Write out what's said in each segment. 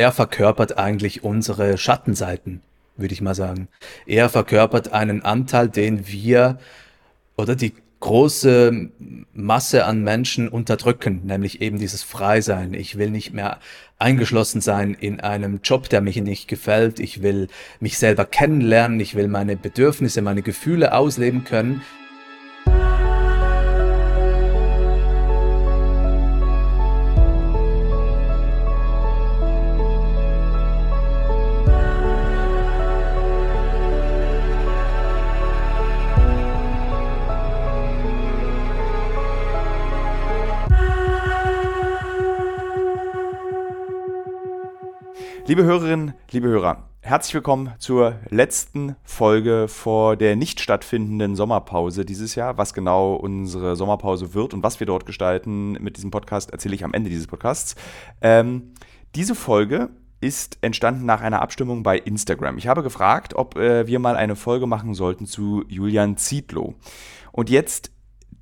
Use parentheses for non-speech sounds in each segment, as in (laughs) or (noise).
er verkörpert eigentlich unsere Schattenseiten, würde ich mal sagen. Er verkörpert einen Anteil, den wir oder die große Masse an Menschen unterdrücken, nämlich eben dieses Freisein. Ich will nicht mehr eingeschlossen sein in einem Job, der mir nicht gefällt. Ich will mich selber kennenlernen. Ich will meine Bedürfnisse, meine Gefühle ausleben können. Liebe Hörerinnen, liebe Hörer, herzlich willkommen zur letzten Folge vor der nicht stattfindenden Sommerpause dieses Jahr. Was genau unsere Sommerpause wird und was wir dort gestalten mit diesem Podcast, erzähle ich am Ende dieses Podcasts. Ähm, diese Folge ist entstanden nach einer Abstimmung bei Instagram. Ich habe gefragt, ob äh, wir mal eine Folge machen sollten zu Julian Zietlow. Und jetzt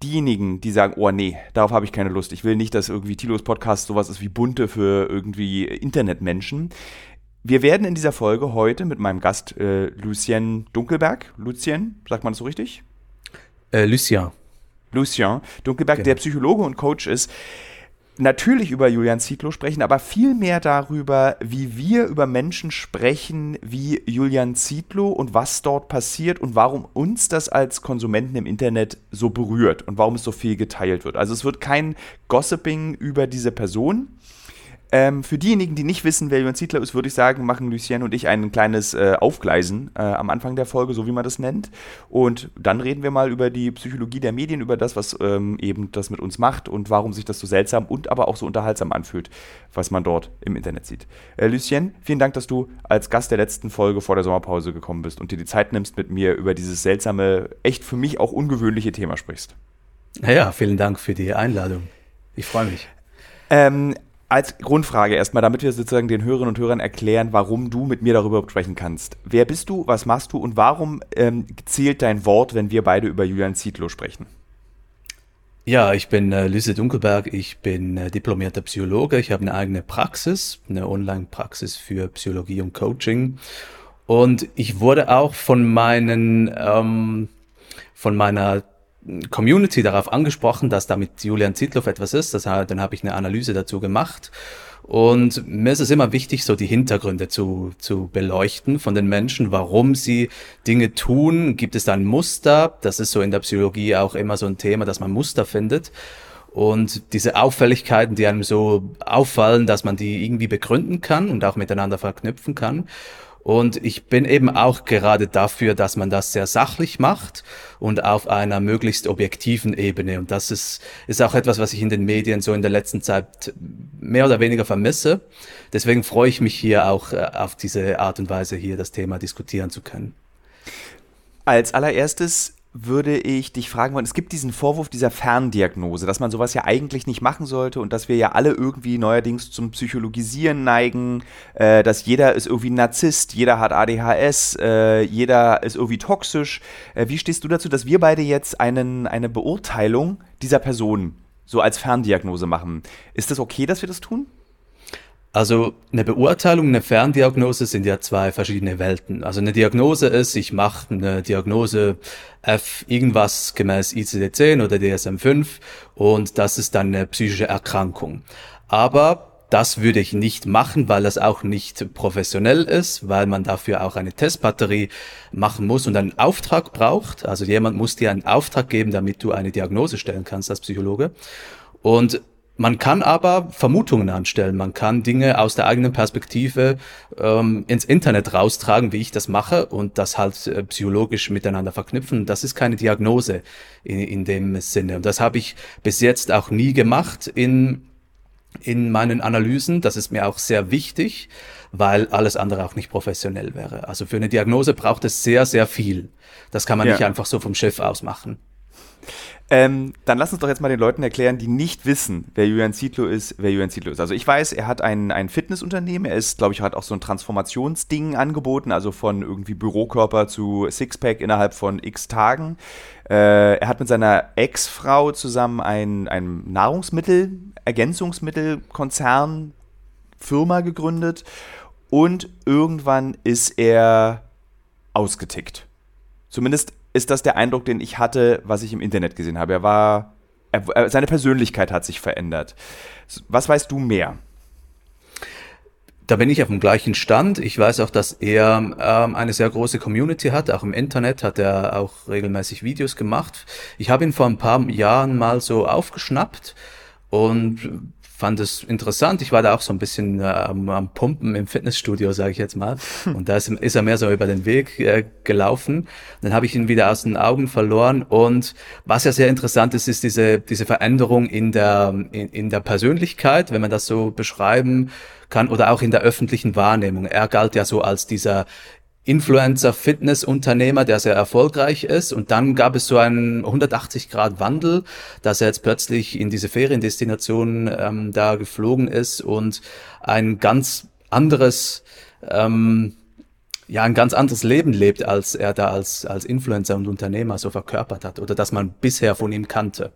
diejenigen, die sagen, oh nee, darauf habe ich keine Lust. Ich will nicht, dass irgendwie Tilos Podcast sowas ist wie bunte für irgendwie Internetmenschen. Wir werden in dieser Folge heute mit meinem Gast äh, Lucien Dunkelberg, Lucien, sagt man das so richtig? Äh, Lucien. Lucien Dunkelberg, genau. der Psychologe und Coach ist, natürlich über Julian Zietlow sprechen, aber viel mehr darüber, wie wir über Menschen sprechen, wie Julian Zietlow und was dort passiert und warum uns das als Konsumenten im Internet so berührt und warum es so viel geteilt wird. Also es wird kein Gossiping über diese Person, ähm, für diejenigen, die nicht wissen, wer Jörn Zietler ist, würde ich sagen, machen Lucien und ich ein kleines äh, Aufgleisen äh, am Anfang der Folge, so wie man das nennt. Und dann reden wir mal über die Psychologie der Medien, über das, was ähm, eben das mit uns macht und warum sich das so seltsam und aber auch so unterhaltsam anfühlt, was man dort im Internet sieht. Äh, Lucien, vielen Dank, dass du als Gast der letzten Folge vor der Sommerpause gekommen bist und dir die Zeit nimmst, mit mir über dieses seltsame, echt für mich auch ungewöhnliche Thema sprichst. Ja, vielen Dank für die Einladung. Ich freue mich. Ähm, als Grundfrage erstmal, damit wir sozusagen den Hörerinnen und Hörern erklären, warum du mit mir darüber sprechen kannst. Wer bist du, was machst du und warum ähm, zählt dein Wort, wenn wir beide über Julian Zietlow sprechen? Ja, ich bin äh, Lise Dunkelberg, ich bin äh, diplomierter Psychologe, ich habe eine eigene Praxis, eine Online-Praxis für Psychologie und Coaching. Und ich wurde auch von meinen, ähm, von meiner Community darauf angesprochen, dass da mit Julian Zietlow etwas ist. Das, dann habe ich eine Analyse dazu gemacht. Und mir ist es immer wichtig, so die Hintergründe zu, zu beleuchten von den Menschen, warum sie Dinge tun. Gibt es da ein Muster? Das ist so in der Psychologie auch immer so ein Thema, dass man Muster findet. Und diese Auffälligkeiten, die einem so auffallen, dass man die irgendwie begründen kann und auch miteinander verknüpfen kann. Und ich bin eben auch gerade dafür, dass man das sehr sachlich macht und auf einer möglichst objektiven Ebene. Und das ist, ist auch etwas, was ich in den Medien so in der letzten Zeit mehr oder weniger vermisse. Deswegen freue ich mich hier auch äh, auf diese Art und Weise hier das Thema diskutieren zu können. Als allererstes würde ich dich fragen wollen, es gibt diesen Vorwurf dieser Ferndiagnose, dass man sowas ja eigentlich nicht machen sollte und dass wir ja alle irgendwie neuerdings zum Psychologisieren neigen, äh, dass jeder ist irgendwie Narzisst, jeder hat ADHS, äh, jeder ist irgendwie toxisch. Äh, wie stehst du dazu, dass wir beide jetzt einen, eine Beurteilung dieser Person so als Ferndiagnose machen? Ist das okay, dass wir das tun? Also eine Beurteilung, eine Ferndiagnose sind ja zwei verschiedene Welten. Also eine Diagnose ist, ich mache eine Diagnose F irgendwas gemäß ICD-10 oder DSM-5 und das ist dann eine psychische Erkrankung. Aber das würde ich nicht machen, weil das auch nicht professionell ist, weil man dafür auch eine Testbatterie machen muss und einen Auftrag braucht. Also jemand muss dir einen Auftrag geben, damit du eine Diagnose stellen kannst als Psychologe. Und man kann aber Vermutungen anstellen, man kann Dinge aus der eigenen Perspektive ähm, ins Internet raustragen, wie ich das mache, und das halt äh, psychologisch miteinander verknüpfen. Das ist keine Diagnose in, in dem Sinne. Und das habe ich bis jetzt auch nie gemacht in, in meinen Analysen. Das ist mir auch sehr wichtig, weil alles andere auch nicht professionell wäre. Also für eine Diagnose braucht es sehr, sehr viel. Das kann man ja. nicht einfach so vom Chef aus machen. Ähm, dann lass uns doch jetzt mal den Leuten erklären, die nicht wissen, wer Julian Zietlow ist, wer Julian Zietlow ist. Also ich weiß, er hat ein, ein Fitnessunternehmen, er ist, glaube ich, hat auch so ein Transformationsding angeboten, also von irgendwie Bürokörper zu Sixpack innerhalb von x Tagen. Äh, er hat mit seiner Ex-Frau zusammen ein, ein Nahrungsmittel, Ergänzungsmittelkonzern Firma gegründet und irgendwann ist er ausgetickt. Zumindest ist das der Eindruck, den ich hatte, was ich im Internet gesehen habe. Er war, er, seine Persönlichkeit hat sich verändert. Was weißt du mehr? Da bin ich auf dem gleichen Stand. Ich weiß auch, dass er ähm, eine sehr große Community hat. Auch im Internet hat er auch regelmäßig Videos gemacht. Ich habe ihn vor ein paar Jahren mal so aufgeschnappt und fand es interessant. Ich war da auch so ein bisschen äh, am, am, Pumpen im Fitnessstudio, sage ich jetzt mal. (laughs) Und da ist, ist, er mehr so über den Weg äh, gelaufen. Dann habe ich ihn wieder aus den Augen verloren. Und was ja sehr interessant ist, ist diese, diese Veränderung in der, in, in der Persönlichkeit, wenn man das so beschreiben kann, oder auch in der öffentlichen Wahrnehmung. Er galt ja so als dieser Influencer-Fitness-Unternehmer, der sehr erfolgreich ist. Und dann gab es so einen 180-Grad-Wandel, dass er jetzt plötzlich in diese Feriendestination ähm, da geflogen ist und ein ganz anderes, ähm, ja, ein ganz anderes Leben lebt, als er da als, als Influencer und Unternehmer so verkörpert hat oder das man bisher von ihm kannte.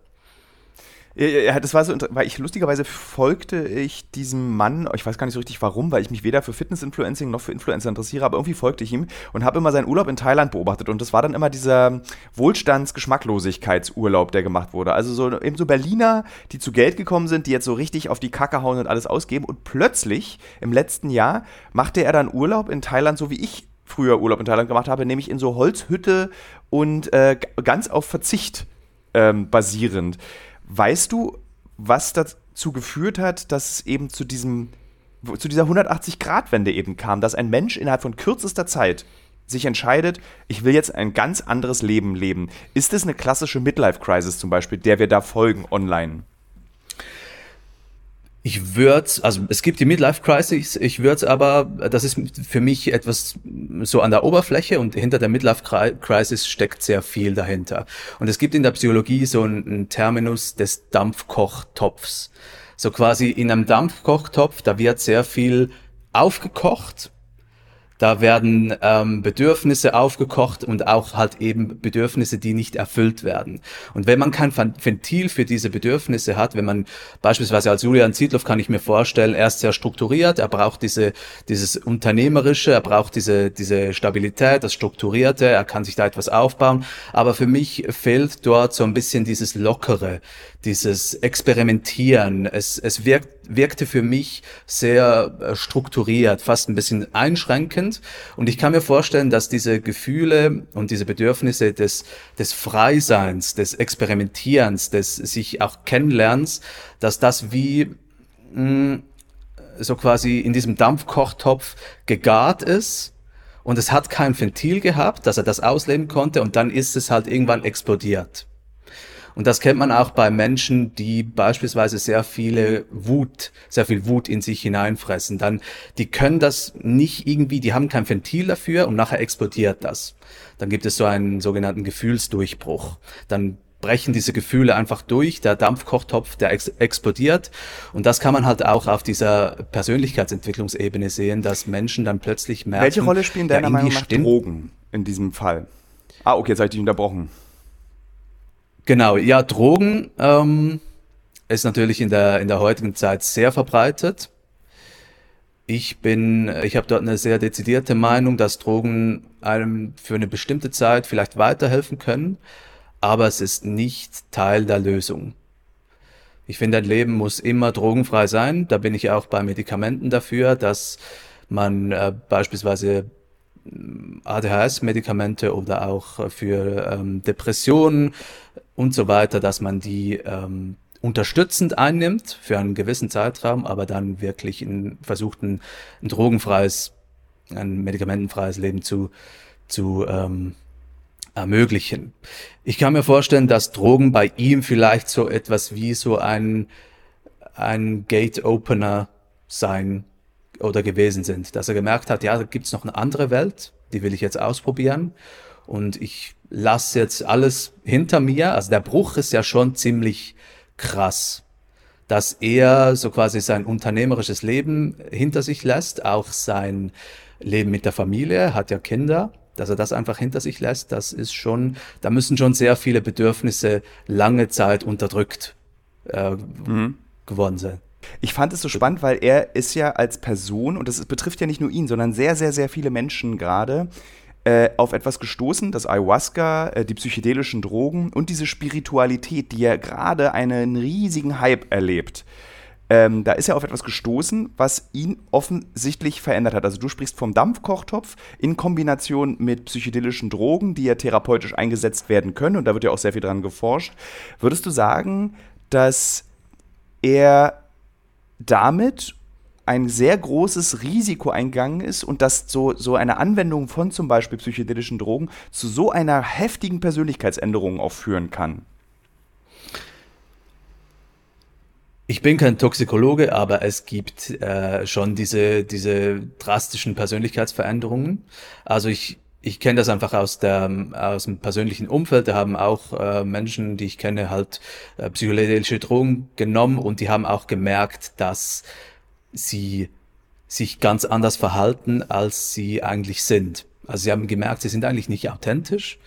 Ja, das war so, weil ich lustigerweise folgte ich diesem Mann, ich weiß gar nicht so richtig warum, weil ich mich weder für Fitness-Influencing noch für Influencer interessiere, aber irgendwie folgte ich ihm und habe immer seinen Urlaub in Thailand beobachtet und das war dann immer dieser Wohlstands-Geschmacklosigkeitsurlaub, der gemacht wurde. Also so eben so Berliner, die zu Geld gekommen sind, die jetzt so richtig auf die Kacke hauen und alles ausgeben und plötzlich im letzten Jahr machte er dann Urlaub in Thailand, so wie ich früher Urlaub in Thailand gemacht habe, nämlich in so Holzhütte und äh, ganz auf Verzicht ähm, basierend. Weißt du, was dazu geführt hat, dass es eben zu diesem zu dieser 180-Grad-Wende eben kam, dass ein Mensch innerhalb von kürzester Zeit sich entscheidet, ich will jetzt ein ganz anderes Leben leben. Ist es eine klassische Midlife-Crisis zum Beispiel, der wir da folgen online? Ich würde, also es gibt die Midlife Crisis, ich würde aber, das ist für mich etwas so an der Oberfläche und hinter der Midlife Crisis steckt sehr viel dahinter. Und es gibt in der Psychologie so einen Terminus des Dampfkochtopfs. So quasi in einem Dampfkochtopf, da wird sehr viel aufgekocht da werden ähm, Bedürfnisse aufgekocht und auch halt eben Bedürfnisse, die nicht erfüllt werden. Und wenn man kein Ventil für diese Bedürfnisse hat, wenn man beispielsweise als Julian Zietlow kann ich mir vorstellen, er ist sehr strukturiert, er braucht diese, dieses Unternehmerische, er braucht diese, diese Stabilität, das Strukturierte, er kann sich da etwas aufbauen. Aber für mich fehlt dort so ein bisschen dieses Lockere, dieses Experimentieren. Es, es wirkt, wirkte für mich sehr äh, strukturiert, fast ein bisschen einschränkend. Und ich kann mir vorstellen, dass diese Gefühle und diese Bedürfnisse des, des Freiseins, des Experimentierens, des sich auch Kennenlernens, dass das wie mh, hm, so quasi in diesem Dampfkochtopf gegart ist. Und es hat kein Ventil gehabt, dass er das ausleben konnte. Und dann ist es halt irgendwann explodiert. Und das kennt man auch bei Menschen, die beispielsweise sehr viele Wut, sehr viel Wut in sich hineinfressen. Dann, die können das nicht irgendwie, die haben kein Ventil dafür und nachher explodiert das. Dann gibt es so einen sogenannten Gefühlsdurchbruch. Dann brechen diese Gefühle einfach durch, der Dampfkochtopf, der ex explodiert. Und das kann man halt auch auf dieser Persönlichkeitsentwicklungsebene sehen, dass Menschen dann plötzlich merken. Welche Rolle spielen deiner ja, Meinung nach Drogen in diesem Fall? Ah, okay, jetzt habe ich dich unterbrochen. Genau, ja, Drogen ähm, ist natürlich in der, in der heutigen Zeit sehr verbreitet. Ich bin, ich habe dort eine sehr dezidierte Meinung, dass Drogen einem für eine bestimmte Zeit vielleicht weiterhelfen können, aber es ist nicht Teil der Lösung. Ich finde, ein Leben muss immer drogenfrei sein. Da bin ich auch bei Medikamenten dafür, dass man äh, beispielsweise ADHS-Medikamente oder auch für ähm, Depressionen und so weiter, dass man die ähm, unterstützend einnimmt für einen gewissen Zeitraum, aber dann wirklich in, versucht, ein, ein drogenfreies, ein medikamentenfreies Leben zu, zu ähm, ermöglichen. Ich kann mir vorstellen, dass Drogen bei ihm vielleicht so etwas wie so ein, ein Gate-Opener sein oder gewesen sind, dass er gemerkt hat, ja, da gibt's noch eine andere Welt, die will ich jetzt ausprobieren und ich lasse jetzt alles hinter mir. Also der Bruch ist ja schon ziemlich krass, dass er so quasi sein unternehmerisches Leben hinter sich lässt, auch sein Leben mit der Familie, hat ja Kinder, dass er das einfach hinter sich lässt, das ist schon, da müssen schon sehr viele Bedürfnisse lange Zeit unterdrückt äh, mhm. geworden sein. Ich fand es so spannend, weil er ist ja als Person, und das betrifft ja nicht nur ihn, sondern sehr, sehr, sehr viele Menschen gerade, äh, auf etwas gestoßen, das Ayahuasca, äh, die psychedelischen Drogen und diese Spiritualität, die ja gerade einen riesigen Hype erlebt. Ähm, da ist er auf etwas gestoßen, was ihn offensichtlich verändert hat. Also du sprichst vom Dampfkochtopf in Kombination mit psychedelischen Drogen, die ja therapeutisch eingesetzt werden können, und da wird ja auch sehr viel dran geforscht. Würdest du sagen, dass er damit ein sehr großes Risiko eingegangen ist und dass so, so eine Anwendung von zum Beispiel psychedelischen Drogen zu so einer heftigen Persönlichkeitsänderung auch führen kann. Ich bin kein Toxikologe, aber es gibt äh, schon diese, diese drastischen Persönlichkeitsveränderungen. Also ich, ich kenne das einfach aus, der, aus dem persönlichen Umfeld. Da haben auch äh, Menschen, die ich kenne, halt äh, psychedelische Drogen genommen und die haben auch gemerkt, dass sie sich ganz anders verhalten, als sie eigentlich sind. Also sie haben gemerkt, sie sind eigentlich nicht authentisch.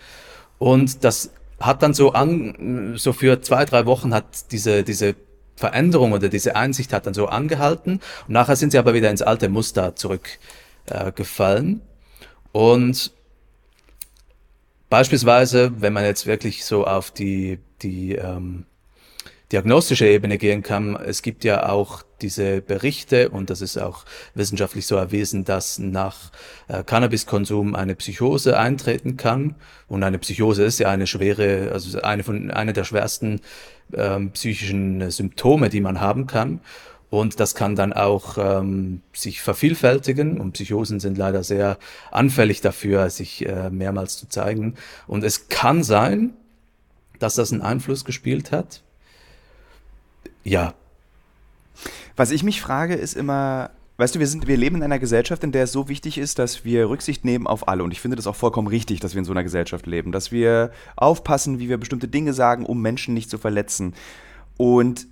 Und das hat dann so an, so für zwei, drei Wochen hat diese, diese Veränderung oder diese Einsicht hat dann so angehalten. Und nachher sind sie aber wieder ins alte Muster zurückgefallen. Äh, und beispielsweise, wenn man jetzt wirklich so auf die, die ähm, diagnostische Ebene gehen kann. Es gibt ja auch diese Berichte und das ist auch wissenschaftlich so erwiesen, dass nach äh, Cannabiskonsum eine Psychose eintreten kann. Und eine Psychose ist ja eine schwere, also eine von einer der schwersten ähm, psychischen Symptome, die man haben kann. Und das kann dann auch ähm, sich vervielfältigen und Psychosen sind leider sehr anfällig dafür, sich äh, mehrmals zu zeigen. Und es kann sein, dass das einen Einfluss gespielt hat ja. Was ich mich frage, ist immer, weißt du, wir, sind, wir leben in einer Gesellschaft, in der es so wichtig ist, dass wir Rücksicht nehmen auf alle. Und ich finde das auch vollkommen richtig, dass wir in so einer Gesellschaft leben. Dass wir aufpassen, wie wir bestimmte Dinge sagen, um Menschen nicht zu verletzen. Und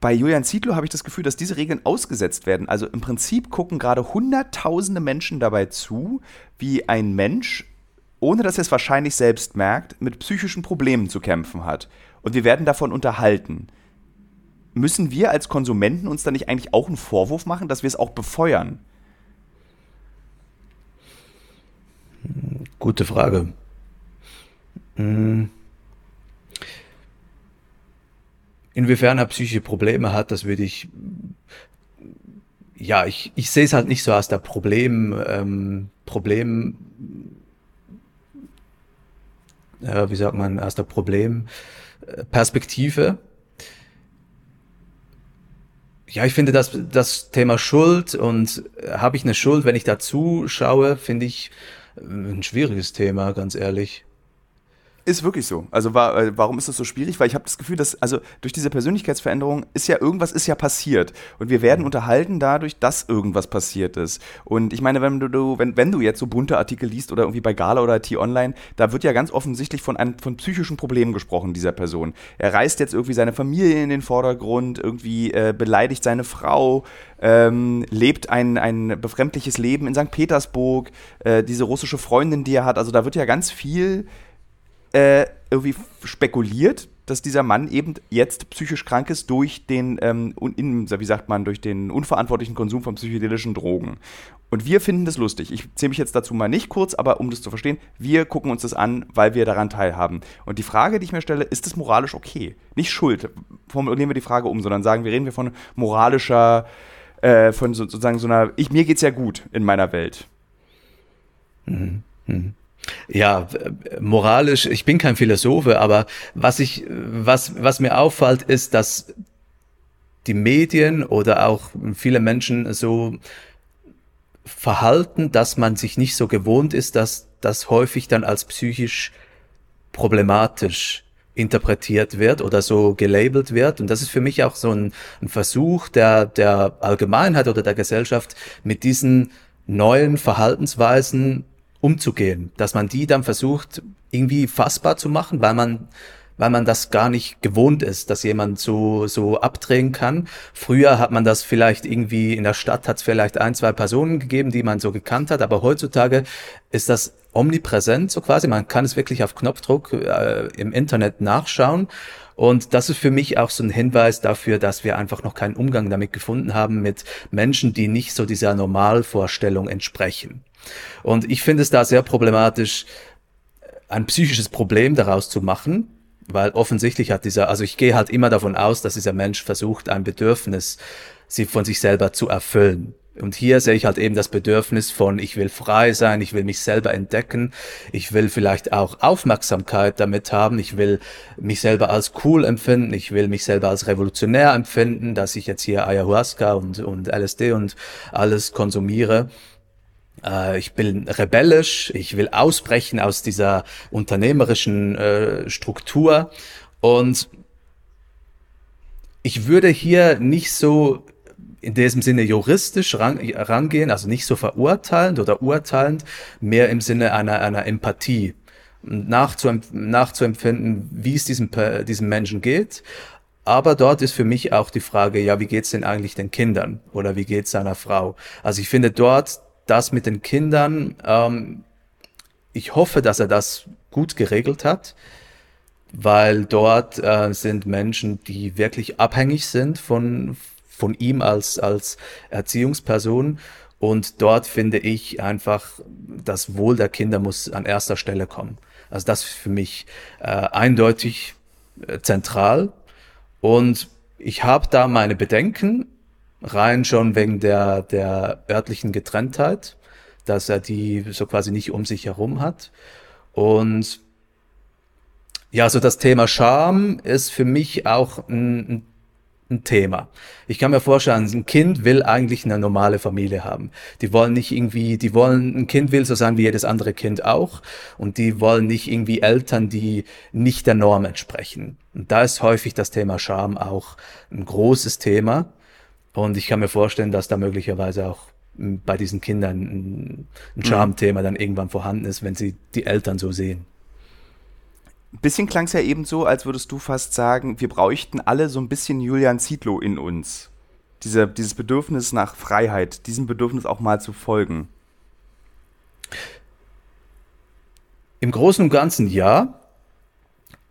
bei Julian Zietlow habe ich das Gefühl, dass diese Regeln ausgesetzt werden. Also im Prinzip gucken gerade hunderttausende Menschen dabei zu, wie ein Mensch, ohne dass er es wahrscheinlich selbst merkt, mit psychischen Problemen zu kämpfen hat. Und wir werden davon unterhalten müssen wir als Konsumenten uns da nicht eigentlich auch einen Vorwurf machen, dass wir es auch befeuern? Gute Frage. Hm. Inwiefern er psychische Probleme hat, das würde ich, ja, ich, ich sehe es halt nicht so aus der Problem, ähm, Problem, äh, wie sagt man, aus der Problemperspektive ja, ich finde das, das Thema Schuld und äh, habe ich eine Schuld, wenn ich dazu schaue, finde ich äh, ein schwieriges Thema, ganz ehrlich. Ist wirklich so. Also war, äh, warum ist das so schwierig? Weil ich habe das Gefühl, dass also durch diese Persönlichkeitsveränderung ist ja irgendwas ist ja passiert und wir werden unterhalten dadurch, dass irgendwas passiert ist. Und ich meine, wenn du wenn, wenn du jetzt so bunte Artikel liest oder irgendwie bei Gala oder T-Online, da wird ja ganz offensichtlich von einem von psychischen Problemen gesprochen dieser Person. Er reißt jetzt irgendwie seine Familie in den Vordergrund, irgendwie äh, beleidigt seine Frau, ähm, lebt ein ein befremdliches Leben in St. Petersburg, äh, diese russische Freundin, die er hat. Also da wird ja ganz viel äh, irgendwie spekuliert, dass dieser Mann eben jetzt psychisch krank ist durch den, ähm, in, wie sagt man, durch den unverantwortlichen Konsum von psychedelischen Drogen. Und wir finden das lustig. Ich zähle mich jetzt dazu mal nicht kurz, aber um das zu verstehen, wir gucken uns das an, weil wir daran teilhaben. Und die Frage, die ich mir stelle, ist das moralisch okay? Nicht Schuld. Formulieren wir die Frage um, sondern sagen wir, reden wir von moralischer, äh, von sozusagen so einer, ich, mir geht's ja gut in meiner Welt. Mhm. Mhm. Ja, moralisch, ich bin kein Philosophe, aber was ich, was, was mir auffällt, ist, dass die Medien oder auch viele Menschen so verhalten, dass man sich nicht so gewohnt ist, dass das häufig dann als psychisch problematisch interpretiert wird oder so gelabelt wird. Und das ist für mich auch so ein, ein Versuch der, der Allgemeinheit oder der Gesellschaft, mit diesen neuen Verhaltensweisen umzugehen, dass man die dann versucht irgendwie fassbar zu machen, weil man weil man das gar nicht gewohnt ist, dass jemand so so abdrehen kann. Früher hat man das vielleicht irgendwie in der Stadt hat es vielleicht ein zwei Personen gegeben, die man so gekannt hat, aber heutzutage ist das omnipräsent, so quasi. Man kann es wirklich auf Knopfdruck äh, im Internet nachschauen. Und das ist für mich auch so ein Hinweis dafür, dass wir einfach noch keinen Umgang damit gefunden haben mit Menschen, die nicht so dieser Normalvorstellung entsprechen. Und ich finde es da sehr problematisch, ein psychisches Problem daraus zu machen, weil offensichtlich hat dieser, also ich gehe halt immer davon aus, dass dieser Mensch versucht, ein Bedürfnis sie von sich selber zu erfüllen. Und hier sehe ich halt eben das Bedürfnis von, ich will frei sein, ich will mich selber entdecken, ich will vielleicht auch Aufmerksamkeit damit haben, ich will mich selber als cool empfinden, ich will mich selber als revolutionär empfinden, dass ich jetzt hier Ayahuasca und, und LSD und alles konsumiere. Äh, ich bin rebellisch, ich will ausbrechen aus dieser unternehmerischen äh, Struktur und ich würde hier nicht so in diesem Sinne juristisch rangehen, also nicht so verurteilend oder urteilend, mehr im Sinne einer, einer Empathie nachzuempfinden, wie es diesem, diesem Menschen geht. Aber dort ist für mich auch die Frage, ja, wie geht's denn eigentlich den Kindern oder wie geht's seiner Frau? Also ich finde dort das mit den Kindern, ähm, ich hoffe, dass er das gut geregelt hat, weil dort äh, sind Menschen, die wirklich abhängig sind von, von ihm als, als Erziehungsperson. Und dort finde ich einfach, das Wohl der Kinder muss an erster Stelle kommen. Also das ist für mich äh, eindeutig äh, zentral. Und ich habe da meine Bedenken, rein schon wegen der, der örtlichen Getrenntheit, dass er die so quasi nicht um sich herum hat. Und ja, so das Thema Scham ist für mich auch ein, ein Thema. Ich kann mir vorstellen, ein Kind will eigentlich eine normale Familie haben. Die wollen nicht irgendwie, die wollen, ein Kind will so sein wie jedes andere Kind auch. Und die wollen nicht irgendwie Eltern, die nicht der Norm entsprechen. Und da ist häufig das Thema Scham auch ein großes Thema. Und ich kann mir vorstellen, dass da möglicherweise auch bei diesen Kindern ein, ein Schamthema dann irgendwann vorhanden ist, wenn sie die Eltern so sehen. Ein bisschen klang es ja eben so, als würdest du fast sagen, wir bräuchten alle so ein bisschen Julian Zietlow in uns. Diese, dieses Bedürfnis nach Freiheit, diesem Bedürfnis auch mal zu folgen. Im Großen und Ganzen ja.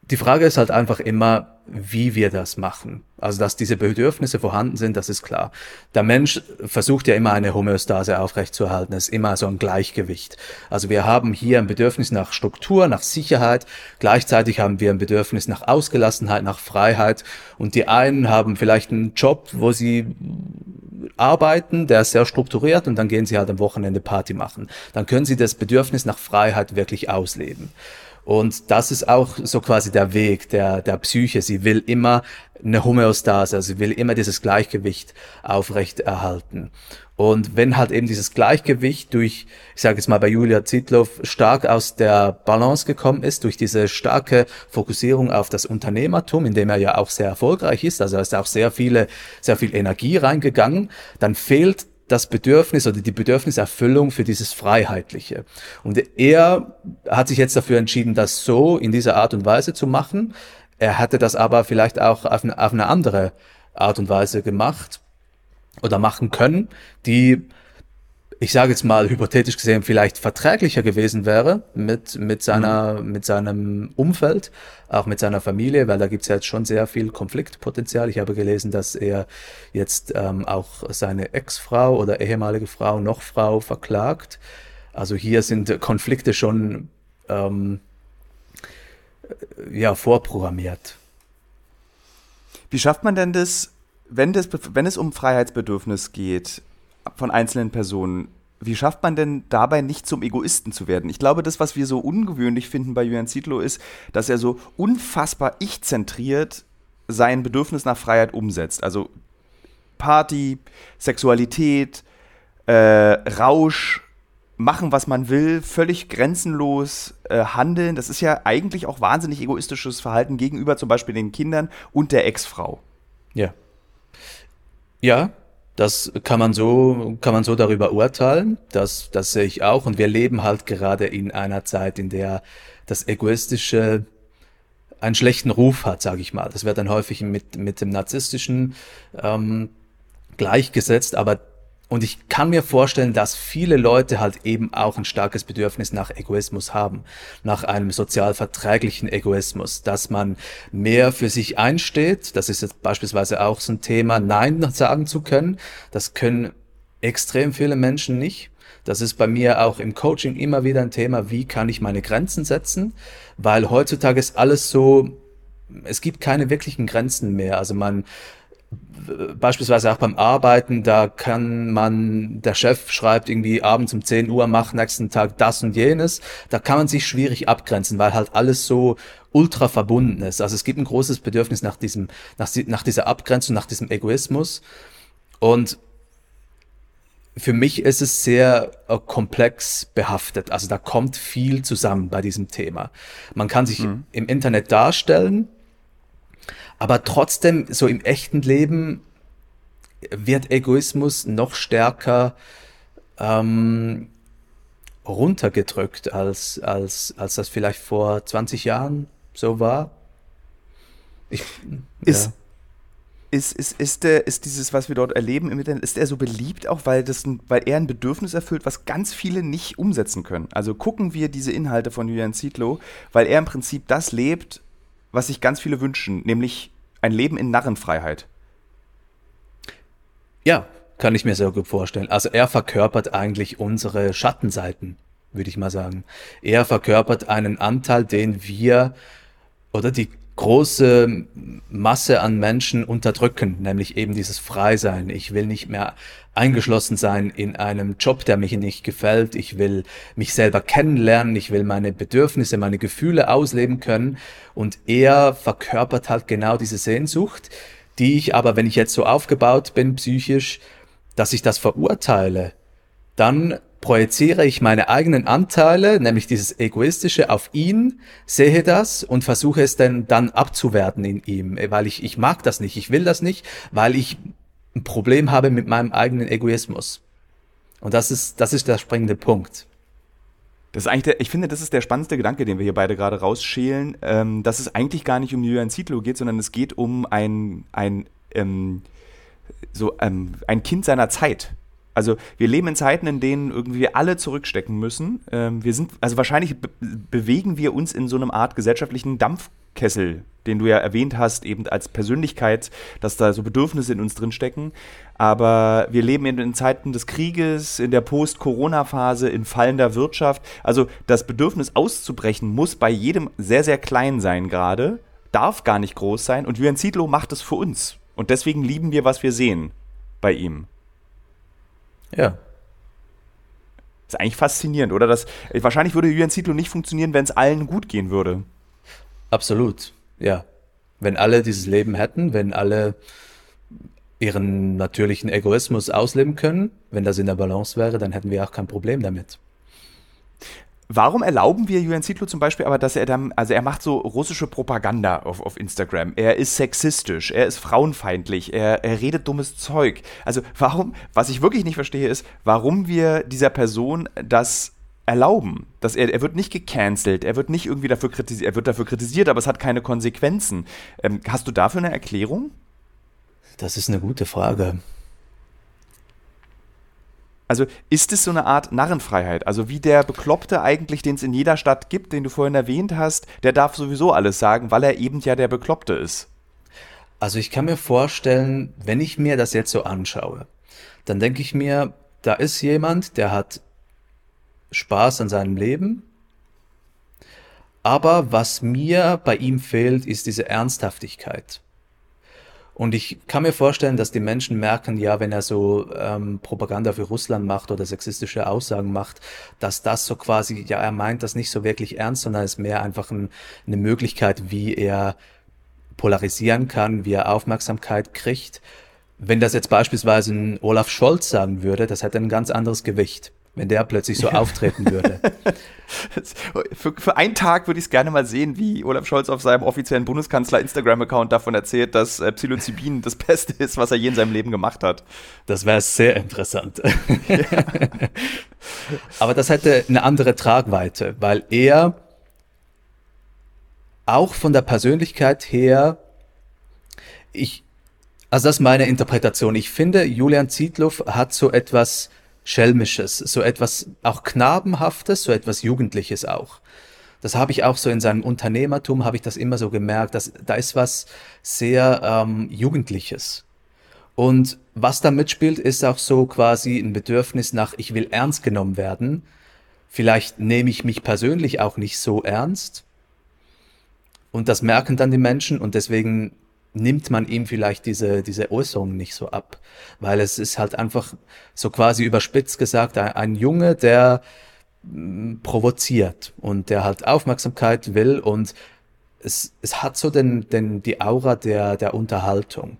Die Frage ist halt einfach immer, wie wir das machen. Also, dass diese Bedürfnisse vorhanden sind, das ist klar. Der Mensch versucht ja immer eine Homöostase aufrechtzuerhalten. Es ist immer so ein Gleichgewicht. Also wir haben hier ein Bedürfnis nach Struktur, nach Sicherheit. Gleichzeitig haben wir ein Bedürfnis nach Ausgelassenheit, nach Freiheit. Und die einen haben vielleicht einen Job, wo sie arbeiten, der ist sehr strukturiert und dann gehen sie halt am Wochenende Party machen. Dann können sie das Bedürfnis nach Freiheit wirklich ausleben. Und das ist auch so quasi der Weg der, der Psyche. Sie will immer eine Homöostase, also sie will immer dieses Gleichgewicht aufrecht erhalten. Und wenn halt eben dieses Gleichgewicht durch, ich sage jetzt mal bei Julia Zitlow, stark aus der Balance gekommen ist, durch diese starke Fokussierung auf das Unternehmertum, in dem er ja auch sehr erfolgreich ist, also er ist auch sehr viele, sehr viel Energie reingegangen, dann fehlt das Bedürfnis oder die Bedürfniserfüllung für dieses Freiheitliche. Und er hat sich jetzt dafür entschieden, das so in dieser Art und Weise zu machen. Er hätte das aber vielleicht auch auf eine, auf eine andere Art und Weise gemacht oder machen können, die ich sage jetzt mal hypothetisch gesehen, vielleicht verträglicher gewesen wäre mit, mit, seiner, mhm. mit seinem Umfeld, auch mit seiner Familie, weil da gibt es ja jetzt schon sehr viel Konfliktpotenzial. Ich habe gelesen, dass er jetzt ähm, auch seine Ex-Frau oder ehemalige Frau, noch Frau verklagt. Also hier sind Konflikte schon ähm, ja, vorprogrammiert. Wie schafft man denn das, wenn, das, wenn es um Freiheitsbedürfnis geht, von einzelnen Personen. Wie schafft man denn dabei nicht zum Egoisten zu werden? Ich glaube, das, was wir so ungewöhnlich finden bei Julian Zietlow, ist, dass er so unfassbar ich-zentriert sein Bedürfnis nach Freiheit umsetzt. Also Party, Sexualität, äh, Rausch, machen, was man will, völlig grenzenlos äh, handeln. Das ist ja eigentlich auch wahnsinnig egoistisches Verhalten gegenüber zum Beispiel den Kindern und der Ex-Frau. Ja. Ja, das kann man so, kann man so darüber urteilen. Das, das sehe ich auch. Und wir leben halt gerade in einer Zeit, in der das Egoistische einen schlechten Ruf hat, sage ich mal. Das wird dann häufig mit, mit dem Narzisstischen ähm, gleichgesetzt, aber und ich kann mir vorstellen, dass viele Leute halt eben auch ein starkes Bedürfnis nach Egoismus haben, nach einem sozial verträglichen Egoismus, dass man mehr für sich einsteht. Das ist jetzt beispielsweise auch so ein Thema, Nein sagen zu können. Das können extrem viele Menschen nicht. Das ist bei mir auch im Coaching immer wieder ein Thema, wie kann ich meine Grenzen setzen, weil heutzutage ist alles so, es gibt keine wirklichen Grenzen mehr. Also man beispielsweise auch beim Arbeiten, da kann man, der Chef schreibt irgendwie abends um 10 Uhr, mach nächsten Tag das und jenes. Da kann man sich schwierig abgrenzen, weil halt alles so ultra verbunden ist. Also es gibt ein großes Bedürfnis nach diesem, nach, nach dieser Abgrenzung, nach diesem Egoismus. Und für mich ist es sehr äh, komplex behaftet. Also da kommt viel zusammen bei diesem Thema. Man kann sich mhm. im Internet darstellen, aber trotzdem, so im echten Leben wird Egoismus noch stärker ähm, runtergedrückt, als, als, als das vielleicht vor 20 Jahren so war. Ich, ist, ja. ist, ist, ist, der, ist dieses, was wir dort erleben im Internet, ist er so beliebt auch, weil, das weil er ein Bedürfnis erfüllt, was ganz viele nicht umsetzen können? Also gucken wir diese Inhalte von Julian Zietlow, weil er im Prinzip das lebt, was sich ganz viele wünschen, nämlich ein Leben in Narrenfreiheit. Ja, kann ich mir sehr gut vorstellen. Also er verkörpert eigentlich unsere Schattenseiten, würde ich mal sagen. Er verkörpert einen Anteil, den wir oder die große Masse an Menschen unterdrücken, nämlich eben dieses Freisein. Ich will nicht mehr eingeschlossen sein in einem Job, der mich nicht gefällt. Ich will mich selber kennenlernen. Ich will meine Bedürfnisse, meine Gefühle ausleben können. Und er verkörpert halt genau diese Sehnsucht, die ich aber, wenn ich jetzt so aufgebaut bin psychisch, dass ich das verurteile, dann projiziere ich meine eigenen Anteile, nämlich dieses Egoistische, auf ihn, sehe das und versuche es dann, dann abzuwerten in ihm, weil ich, ich mag das nicht, ich will das nicht, weil ich ein Problem habe mit meinem eigenen Egoismus. Und das ist, das ist der springende Punkt. Das ist eigentlich der, ich finde, das ist der spannendste Gedanke, den wir hier beide gerade rausschälen, ähm, dass es eigentlich gar nicht um Julian Zietlow geht, sondern es geht um ein, ein, ähm, so, ähm, ein Kind seiner Zeit. Also wir leben in Zeiten, in denen irgendwie wir alle zurückstecken müssen. Ähm, wir sind, also wahrscheinlich be bewegen wir uns in so einem Art gesellschaftlichen Dampfkessel, den du ja erwähnt hast, eben als Persönlichkeit, dass da so Bedürfnisse in uns drinstecken. Aber wir leben in, in Zeiten des Krieges, in der Post-Corona-Phase, in fallender Wirtschaft. Also das Bedürfnis auszubrechen muss bei jedem sehr, sehr klein sein gerade, darf gar nicht groß sein. Und Julian Zietlow macht es für uns. Und deswegen lieben wir, was wir sehen bei ihm. Ja. ist eigentlich faszinierend, oder? Das, wahrscheinlich würde Julian Zietlow nicht funktionieren, wenn es allen gut gehen würde. Absolut, ja. Wenn alle dieses Leben hätten, wenn alle ihren natürlichen Egoismus ausleben können, wenn das in der Balance wäre, dann hätten wir auch kein Problem damit. Warum erlauben wir Julian Zietlow zum Beispiel aber, dass er dann, also er macht so russische Propaganda auf, auf Instagram, er ist sexistisch, er ist frauenfeindlich, er, er redet dummes Zeug. Also warum, was ich wirklich nicht verstehe, ist, warum wir dieser Person das erlauben. Dass er, er wird nicht gecancelt, er wird nicht irgendwie dafür kritisiert, er wird dafür kritisiert, aber es hat keine Konsequenzen. Ähm, hast du dafür eine Erklärung? Das ist eine gute Frage. Also ist es so eine Art Narrenfreiheit? Also wie der Bekloppte eigentlich, den es in jeder Stadt gibt, den du vorhin erwähnt hast, der darf sowieso alles sagen, weil er eben ja der Bekloppte ist. Also ich kann mir vorstellen, wenn ich mir das jetzt so anschaue, dann denke ich mir, da ist jemand, der hat Spaß an seinem Leben, aber was mir bei ihm fehlt, ist diese Ernsthaftigkeit. Und ich kann mir vorstellen, dass die Menschen merken, ja, wenn er so ähm, Propaganda für Russland macht oder sexistische Aussagen macht, dass das so quasi, ja, er meint das nicht so wirklich ernst, sondern es ist mehr einfach ein, eine Möglichkeit, wie er polarisieren kann, wie er Aufmerksamkeit kriegt. Wenn das jetzt beispielsweise ein Olaf Scholz sagen würde, das hätte ein ganz anderes Gewicht wenn der plötzlich so ja. auftreten würde. (laughs) für, für einen Tag würde ich es gerne mal sehen, wie Olaf Scholz auf seinem offiziellen Bundeskanzler-Instagram-Account davon erzählt, dass äh, Psilocybin das Beste ist, was er je in seinem Leben gemacht hat. Das wäre sehr interessant. Ja. (laughs) Aber das hätte eine andere Tragweite, weil er auch von der Persönlichkeit her, ich, Also das ist meine Interpretation. Ich finde, Julian Zietlow hat so etwas Schelmisches, so etwas auch Knabenhaftes, so etwas Jugendliches auch. Das habe ich auch so in seinem Unternehmertum, habe ich das immer so gemerkt, dass da ist was sehr ähm, Jugendliches. Und was da mitspielt, ist auch so quasi ein Bedürfnis nach, ich will ernst genommen werden. Vielleicht nehme ich mich persönlich auch nicht so ernst. Und das merken dann die Menschen und deswegen nimmt man ihm vielleicht diese, diese Äußerung nicht so ab. Weil es ist halt einfach so quasi überspitzt gesagt ein, ein Junge, der mm, provoziert und der halt Aufmerksamkeit will und es, es hat so den, den, die Aura der, der Unterhaltung.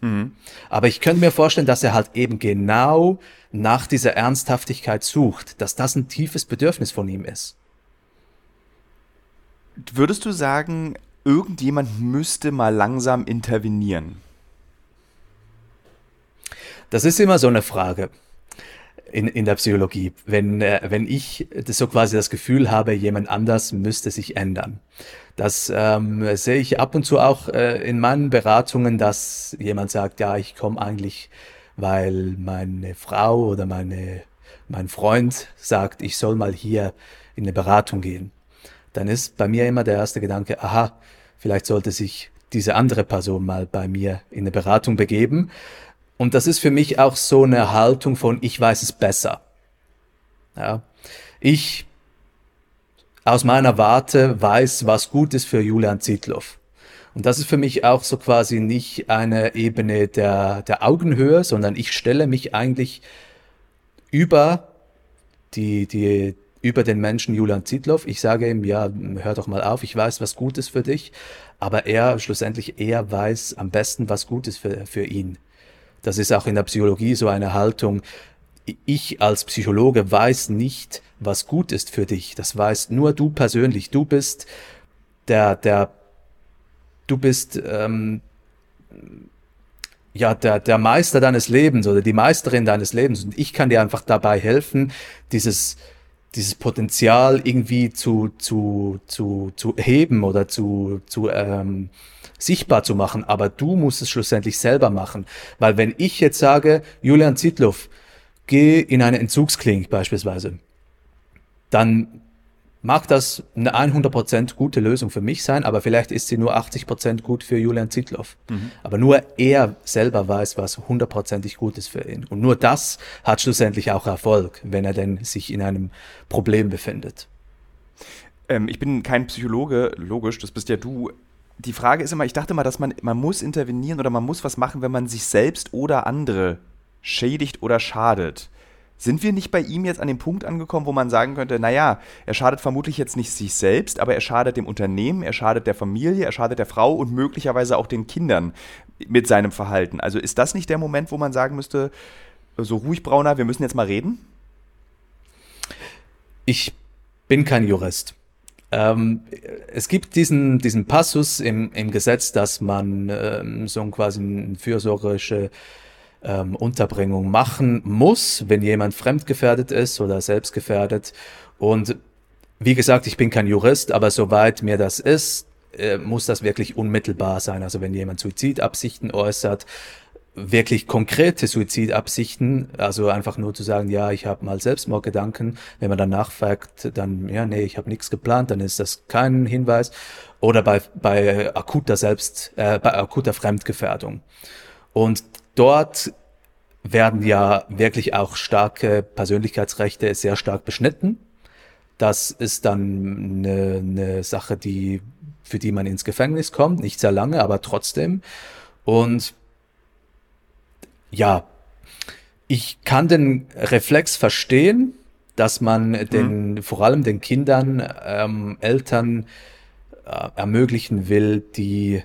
Mhm. Aber ich könnte mir vorstellen, dass er halt eben genau nach dieser Ernsthaftigkeit sucht, dass das ein tiefes Bedürfnis von ihm ist. Würdest du sagen, irgendjemand müsste mal langsam intervenieren? Das ist immer so eine Frage in, in der Psychologie. Wenn, äh, wenn ich so quasi das Gefühl habe, jemand anders müsste sich ändern. Das ähm, sehe ich ab und zu auch äh, in meinen Beratungen, dass jemand sagt, ja, ich komme eigentlich, weil meine Frau oder meine, mein Freund sagt, ich soll mal hier in eine Beratung gehen. Dann ist bei mir immer der erste Gedanke, aha, vielleicht sollte sich diese andere Person mal bei mir in eine Beratung begeben. Und das ist für mich auch so eine Haltung von, ich weiß es besser. Ja. Ich aus meiner Warte weiß, was gut ist für Julian Zietlow. Und das ist für mich auch so quasi nicht eine Ebene der, der Augenhöhe, sondern ich stelle mich eigentlich über die, die, über den Menschen Julian Zietlow. Ich sage ihm, ja, hör doch mal auf, ich weiß, was gut ist für dich. Aber er schlussendlich, er weiß am besten, was gut ist für, für ihn. Das ist auch in der Psychologie so eine Haltung. Ich als Psychologe weiß nicht, was gut ist für dich. Das weißt nur du persönlich. Du bist der, der, du bist ähm, ja der, der Meister deines Lebens oder die Meisterin deines Lebens. Und ich kann dir einfach dabei helfen, dieses dieses Potenzial irgendwie zu, zu, zu, zu heben oder zu, zu ähm, sichtbar zu machen, aber du musst es schlussendlich selber machen. Weil wenn ich jetzt sage, Julian Zietlow, geh in eine Entzugsklinik beispielsweise, dann mag das eine 100% gute Lösung für mich sein, aber vielleicht ist sie nur 80% gut für Julian Zietlow. Mhm. Aber nur er selber weiß, was hundertprozentig gut ist für ihn. Und nur das hat schlussendlich auch Erfolg, wenn er denn sich in einem Problem befindet. Ähm, ich bin kein Psychologe, logisch, das bist ja du die Frage ist immer, ich dachte mal, dass man, man muss intervenieren oder man muss was machen, wenn man sich selbst oder andere schädigt oder schadet. Sind wir nicht bei ihm jetzt an dem Punkt angekommen, wo man sagen könnte, naja, er schadet vermutlich jetzt nicht sich selbst, aber er schadet dem Unternehmen, er schadet der Familie, er schadet der Frau und möglicherweise auch den Kindern mit seinem Verhalten. Also ist das nicht der Moment, wo man sagen müsste, so ruhig, Brauner, wir müssen jetzt mal reden? Ich bin kein Jurist. Ähm, es gibt diesen, diesen Passus im, im Gesetz, dass man ähm, so quasi eine fürsorgerische ähm, Unterbringung machen muss, wenn jemand fremdgefährdet ist oder selbstgefährdet. Und wie gesagt, ich bin kein Jurist, aber soweit mir das ist, äh, muss das wirklich unmittelbar sein. Also wenn jemand Suizidabsichten äußert, wirklich konkrete Suizidabsichten, also einfach nur zu sagen, ja, ich habe mal Selbstmordgedanken, wenn man dann nachfragt, dann, ja, nee, ich habe nichts geplant, dann ist das kein Hinweis. Oder bei, bei akuter Selbst, äh, bei akuter Fremdgefährdung. Und dort werden ja wirklich auch starke Persönlichkeitsrechte sehr stark beschnitten. Das ist dann eine, eine Sache, die, für die man ins Gefängnis kommt, nicht sehr lange, aber trotzdem. Und ja, ich kann den Reflex verstehen, dass man mhm. den, vor allem den Kindern, ähm, Eltern äh, ermöglichen will, die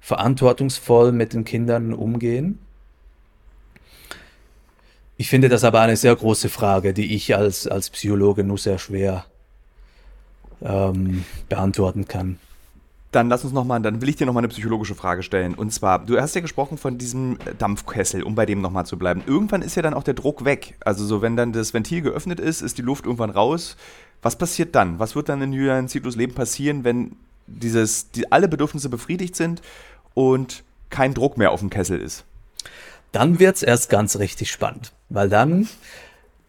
verantwortungsvoll mit den Kindern umgehen. Ich finde das aber eine sehr große Frage, die ich als, als Psychologe nur sehr schwer ähm, beantworten kann. Dann lass uns noch dann will ich dir noch mal eine psychologische Frage stellen. Und zwar, du hast ja gesprochen von diesem Dampfkessel, um bei dem noch mal zu bleiben. Irgendwann ist ja dann auch der Druck weg. Also so, wenn dann das Ventil geöffnet ist, ist die Luft irgendwann raus. Was passiert dann? Was wird dann in Julian Zitlus Leben passieren, wenn dieses, die, alle Bedürfnisse befriedigt sind und kein Druck mehr auf dem Kessel ist. Dann wird es erst ganz richtig spannend, weil dann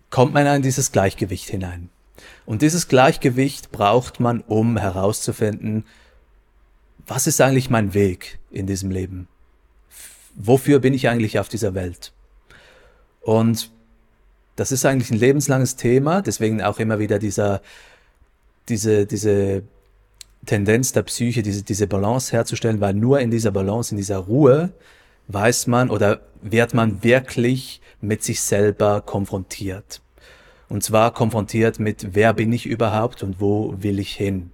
kommt man in dieses Gleichgewicht hinein. Und dieses Gleichgewicht braucht man, um herauszufinden, was ist eigentlich mein Weg in diesem Leben? Wofür bin ich eigentlich auf dieser Welt? Und das ist eigentlich ein lebenslanges Thema, deswegen auch immer wieder dieser, diese, diese Tendenz der Psyche, diese, diese Balance herzustellen, weil nur in dieser Balance, in dieser Ruhe weiß man oder wird man wirklich mit sich selber konfrontiert. Und zwar konfrontiert mit, wer bin ich überhaupt und wo will ich hin.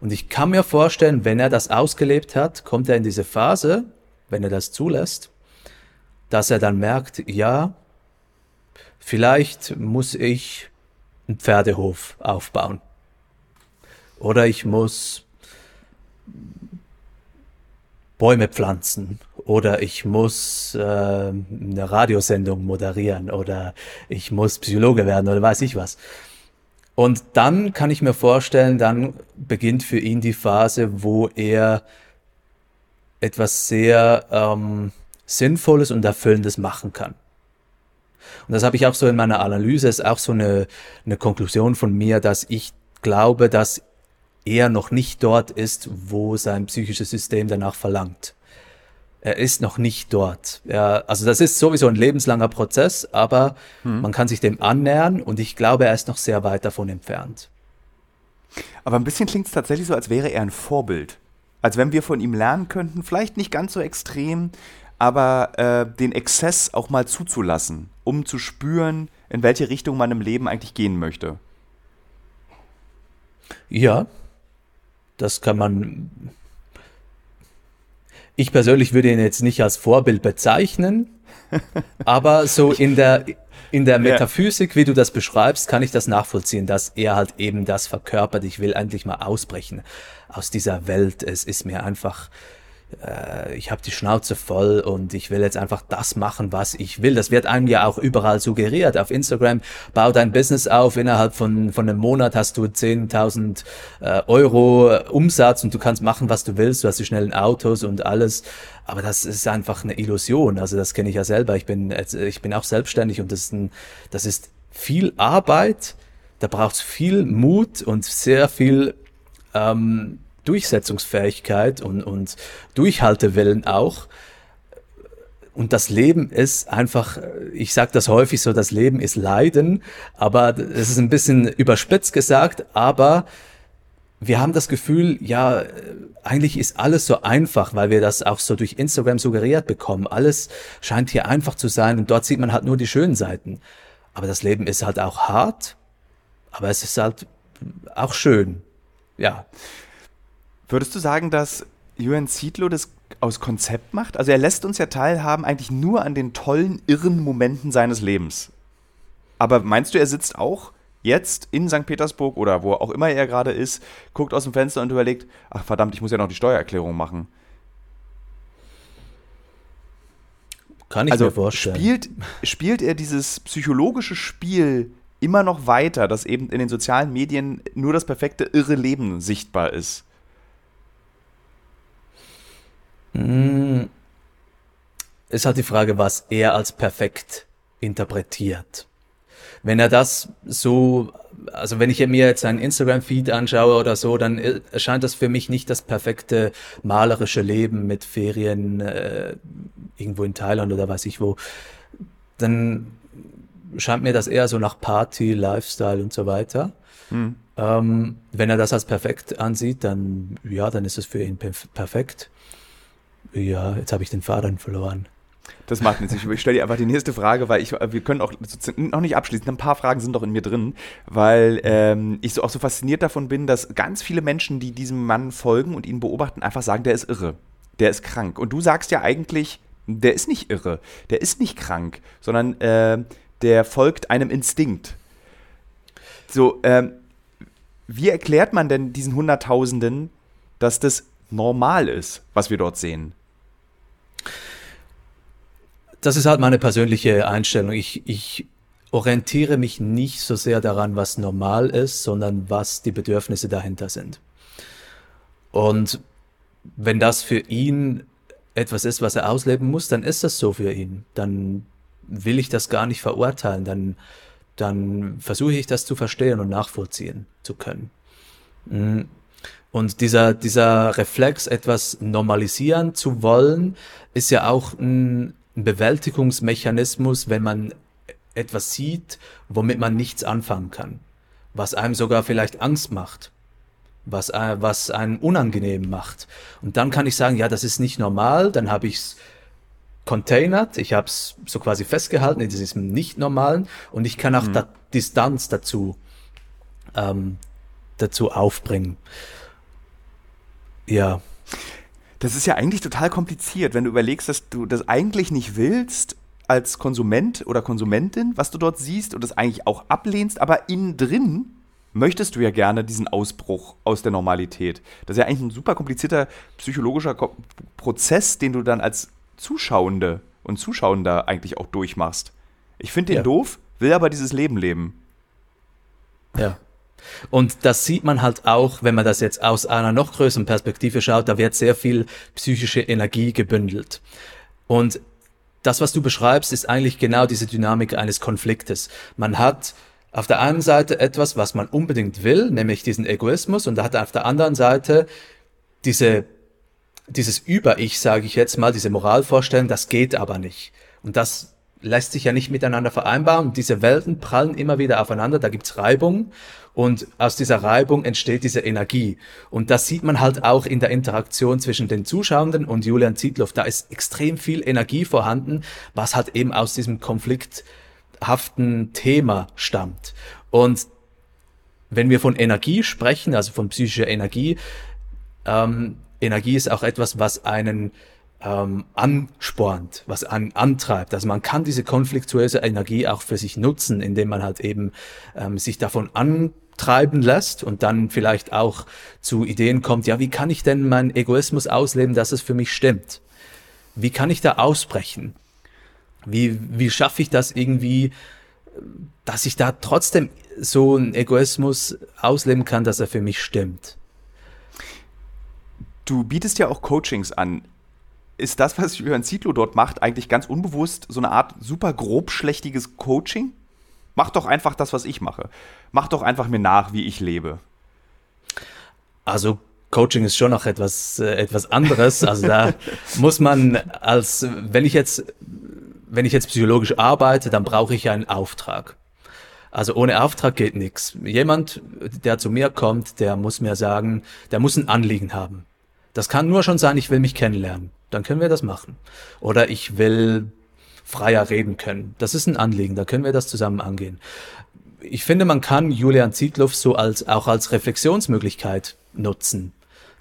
Und ich kann mir vorstellen, wenn er das ausgelebt hat, kommt er in diese Phase, wenn er das zulässt, dass er dann merkt, ja, vielleicht muss ich einen Pferdehof aufbauen. Oder ich muss Bäume pflanzen oder ich muss äh, eine Radiosendung moderieren oder ich muss Psychologe werden oder weiß ich was. Und dann kann ich mir vorstellen, dann beginnt für ihn die Phase, wo er etwas sehr ähm, Sinnvolles und Erfüllendes machen kann. Und das habe ich auch so in meiner Analyse, ist auch so eine, eine Konklusion von mir, dass ich glaube, dass er noch nicht dort ist, wo sein psychisches System danach verlangt. Er ist noch nicht dort. Er, also das ist sowieso ein lebenslanger Prozess, aber hm. man kann sich dem annähern und ich glaube, er ist noch sehr weit davon entfernt. Aber ein bisschen klingt es tatsächlich so, als wäre er ein Vorbild. Als wenn wir von ihm lernen könnten, vielleicht nicht ganz so extrem, aber äh, den Exzess auch mal zuzulassen, um zu spüren, in welche Richtung man im Leben eigentlich gehen möchte. Ja, das kann man. Ich persönlich würde ihn jetzt nicht als Vorbild bezeichnen, (laughs) aber so in der, in der Metaphysik, wie du das beschreibst, kann ich das nachvollziehen, dass er halt eben das verkörpert. Ich will endlich mal ausbrechen aus dieser Welt. Es ist mir einfach äh, ich habe die Schnauze voll und ich will jetzt einfach das machen, was ich will. Das wird einem ja auch überall suggeriert. Auf Instagram, bau dein Business auf, innerhalb von, von einem Monat hast du 10.000 äh, Euro Umsatz und du kannst machen, was du willst. Du hast die schnellen Autos und alles. Aber das ist einfach eine Illusion. Also das kenne ich ja selber. Ich bin, ich bin auch selbstständig und das ist, ein, das ist viel Arbeit. Da braucht es viel Mut und sehr viel ähm, Durchsetzungsfähigkeit und, und Durchhaltewillen auch. Und das Leben ist einfach, ich sage das häufig so, das Leben ist Leiden, aber es ist ein bisschen überspitzt gesagt, aber wir haben das Gefühl, ja, eigentlich ist alles so einfach, weil wir das auch so durch Instagram suggeriert bekommen. Alles scheint hier einfach zu sein und dort sieht man halt nur die schönen Seiten. Aber das Leben ist halt auch hart, aber es ist halt auch schön. Ja. Würdest du sagen, dass Julian Zietlow das aus Konzept macht? Also er lässt uns ja teilhaben eigentlich nur an den tollen, irren Momenten seines Lebens. Aber meinst du, er sitzt auch jetzt in St. Petersburg oder wo auch immer er gerade ist, guckt aus dem Fenster und überlegt, ach verdammt, ich muss ja noch die Steuererklärung machen. Kann ich also mir vorstellen. Spielt, spielt er dieses psychologische Spiel immer noch weiter, dass eben in den sozialen Medien nur das perfekte irre Leben sichtbar ist? Hm. Ist halt die Frage, was er als perfekt interpretiert. Wenn er das so, also wenn ich mir jetzt einen Instagram-Feed anschaue oder so, dann erscheint das für mich nicht das perfekte malerische Leben mit Ferien äh, irgendwo in Thailand oder weiß ich wo. Dann scheint mir das eher so nach Party, Lifestyle und so weiter. Hm. Ähm, wenn er das als perfekt ansieht, dann ja, dann ist es für ihn perfekt. Ja, jetzt habe ich den Faden verloren. Das macht nichts. Ich stelle dir einfach die nächste Frage, weil ich, wir können auch noch nicht abschließen. Ein paar Fragen sind doch in mir drin, weil ähm, ich so auch so fasziniert davon bin, dass ganz viele Menschen, die diesem Mann folgen und ihn beobachten, einfach sagen, der ist irre, der ist krank. Und du sagst ja eigentlich, der ist nicht irre, der ist nicht krank, sondern äh, der folgt einem Instinkt. So, ähm, wie erklärt man denn diesen Hunderttausenden, dass das normal ist, was wir dort sehen? Das ist halt meine persönliche Einstellung. Ich, ich orientiere mich nicht so sehr daran, was normal ist, sondern was die Bedürfnisse dahinter sind. Und wenn das für ihn etwas ist, was er ausleben muss, dann ist das so für ihn. Dann will ich das gar nicht verurteilen. Dann, dann versuche ich das zu verstehen und nachvollziehen zu können. Und dieser, dieser Reflex, etwas normalisieren zu wollen, ist ja auch ein, Bewältigungsmechanismus, wenn man etwas sieht, womit man nichts anfangen kann, was einem sogar vielleicht Angst macht, was, äh, was einen unangenehm macht. Und dann kann ich sagen, ja, das ist nicht normal, dann habe ich es containert, ich habe es so quasi festgehalten in diesem Nicht-Normalen und ich kann auch mhm. da Distanz dazu, ähm, dazu aufbringen. Ja. Das ist ja eigentlich total kompliziert, wenn du überlegst, dass du das eigentlich nicht willst als Konsument oder Konsumentin, was du dort siehst und das eigentlich auch ablehnst, aber innen drin möchtest du ja gerne diesen Ausbruch aus der Normalität. Das ist ja eigentlich ein super komplizierter psychologischer Ko Prozess, den du dann als Zuschauende und Zuschauender eigentlich auch durchmachst. Ich finde den ja. doof, will aber dieses Leben leben. Ja. Und das sieht man halt auch, wenn man das jetzt aus einer noch größeren Perspektive schaut, da wird sehr viel psychische Energie gebündelt. Und das, was du beschreibst, ist eigentlich genau diese Dynamik eines Konfliktes. Man hat auf der einen Seite etwas, was man unbedingt will, nämlich diesen Egoismus, und da hat auf der anderen Seite diese, dieses Über-Ich, sage ich jetzt mal, diese Moralvorstellung, das geht aber nicht. Und das lässt sich ja nicht miteinander vereinbaren. Diese Welten prallen immer wieder aufeinander, da gibt's Reibung und aus dieser Reibung entsteht diese Energie. Und das sieht man halt auch in der Interaktion zwischen den Zuschauenden und Julian Zietlow. Da ist extrem viel Energie vorhanden, was halt eben aus diesem konflikthaften Thema stammt. Und wenn wir von Energie sprechen, also von psychischer Energie, ähm, Energie ist auch etwas, was einen ähm, anspornt, was einen antreibt. Also man kann diese konfliktuöse Energie auch für sich nutzen, indem man halt eben ähm, sich davon antreiben lässt und dann vielleicht auch zu Ideen kommt, ja, wie kann ich denn meinen Egoismus ausleben, dass es für mich stimmt? Wie kann ich da ausbrechen? Wie, wie schaffe ich das irgendwie, dass ich da trotzdem so einen Egoismus ausleben kann, dass er für mich stimmt? Du bietest ja auch Coachings an ist das, was Jürgen Zietlow dort macht, eigentlich ganz unbewusst so eine Art super grobschlächtiges Coaching? Mach doch einfach das, was ich mache. Mach doch einfach mir nach, wie ich lebe. Also Coaching ist schon noch etwas, äh, etwas anderes. Also da (laughs) muss man als, wenn ich jetzt, wenn ich jetzt psychologisch arbeite, dann brauche ich einen Auftrag. Also ohne Auftrag geht nichts. Jemand, der zu mir kommt, der muss mir sagen, der muss ein Anliegen haben. Das kann nur schon sein, ich will mich kennenlernen dann können wir das machen. Oder ich will freier reden können. Das ist ein Anliegen, da können wir das zusammen angehen. Ich finde, man kann Julian Zietlow so als, auch als Reflexionsmöglichkeit nutzen.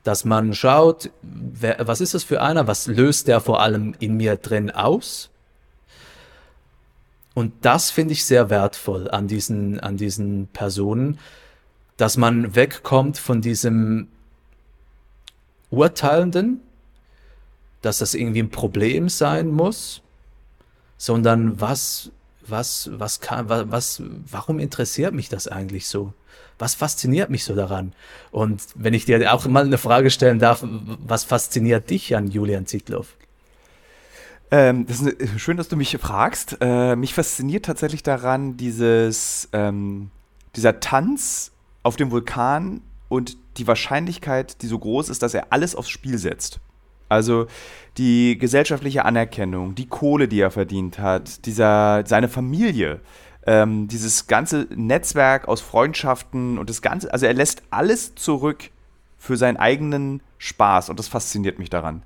Dass man schaut, wer, was ist das für einer, was löst der vor allem in mir drin aus? Und das finde ich sehr wertvoll an diesen, an diesen Personen, dass man wegkommt von diesem Urteilenden, dass das irgendwie ein Problem sein muss, sondern was, was, was kann, was, was, warum interessiert mich das eigentlich so? Was fasziniert mich so daran? Und wenn ich dir auch mal eine Frage stellen darf, was fasziniert dich an Julian Zietlow? Ähm, das ist schön, dass du mich fragst. Äh, mich fasziniert tatsächlich daran dieses, ähm, dieser Tanz auf dem Vulkan und die Wahrscheinlichkeit, die so groß ist, dass er alles aufs Spiel setzt. Also die gesellschaftliche Anerkennung, die Kohle, die er verdient hat, dieser, seine Familie, ähm, dieses ganze Netzwerk aus Freundschaften und das Ganze, also er lässt alles zurück für seinen eigenen Spaß und das fasziniert mich daran.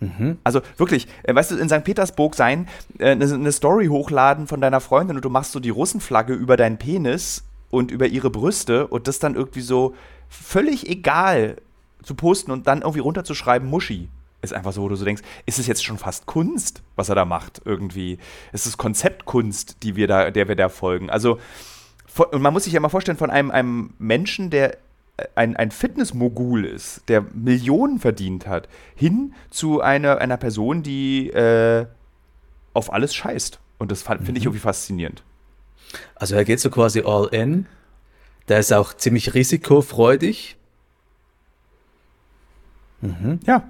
Mhm. Also wirklich, äh, weißt du, in St. Petersburg sein, äh, eine, eine Story hochladen von deiner Freundin und du machst so die Russenflagge über deinen Penis und über ihre Brüste und das dann irgendwie so völlig egal zu posten und dann irgendwie runterzuschreiben, Muschi ist einfach so, wo du so denkst, ist es jetzt schon fast Kunst, was er da macht irgendwie? Ist es Konzeptkunst, die wir da, der wir da folgen? Also, und man muss sich ja mal vorstellen, von einem, einem Menschen, der ein, ein Fitnessmogul ist, der Millionen verdient hat, hin zu einer, einer Person, die äh, auf alles scheißt. Und das finde ich mhm. irgendwie faszinierend. Also er geht so quasi all in. Der ist auch ziemlich risikofreudig. Mhm. Ja,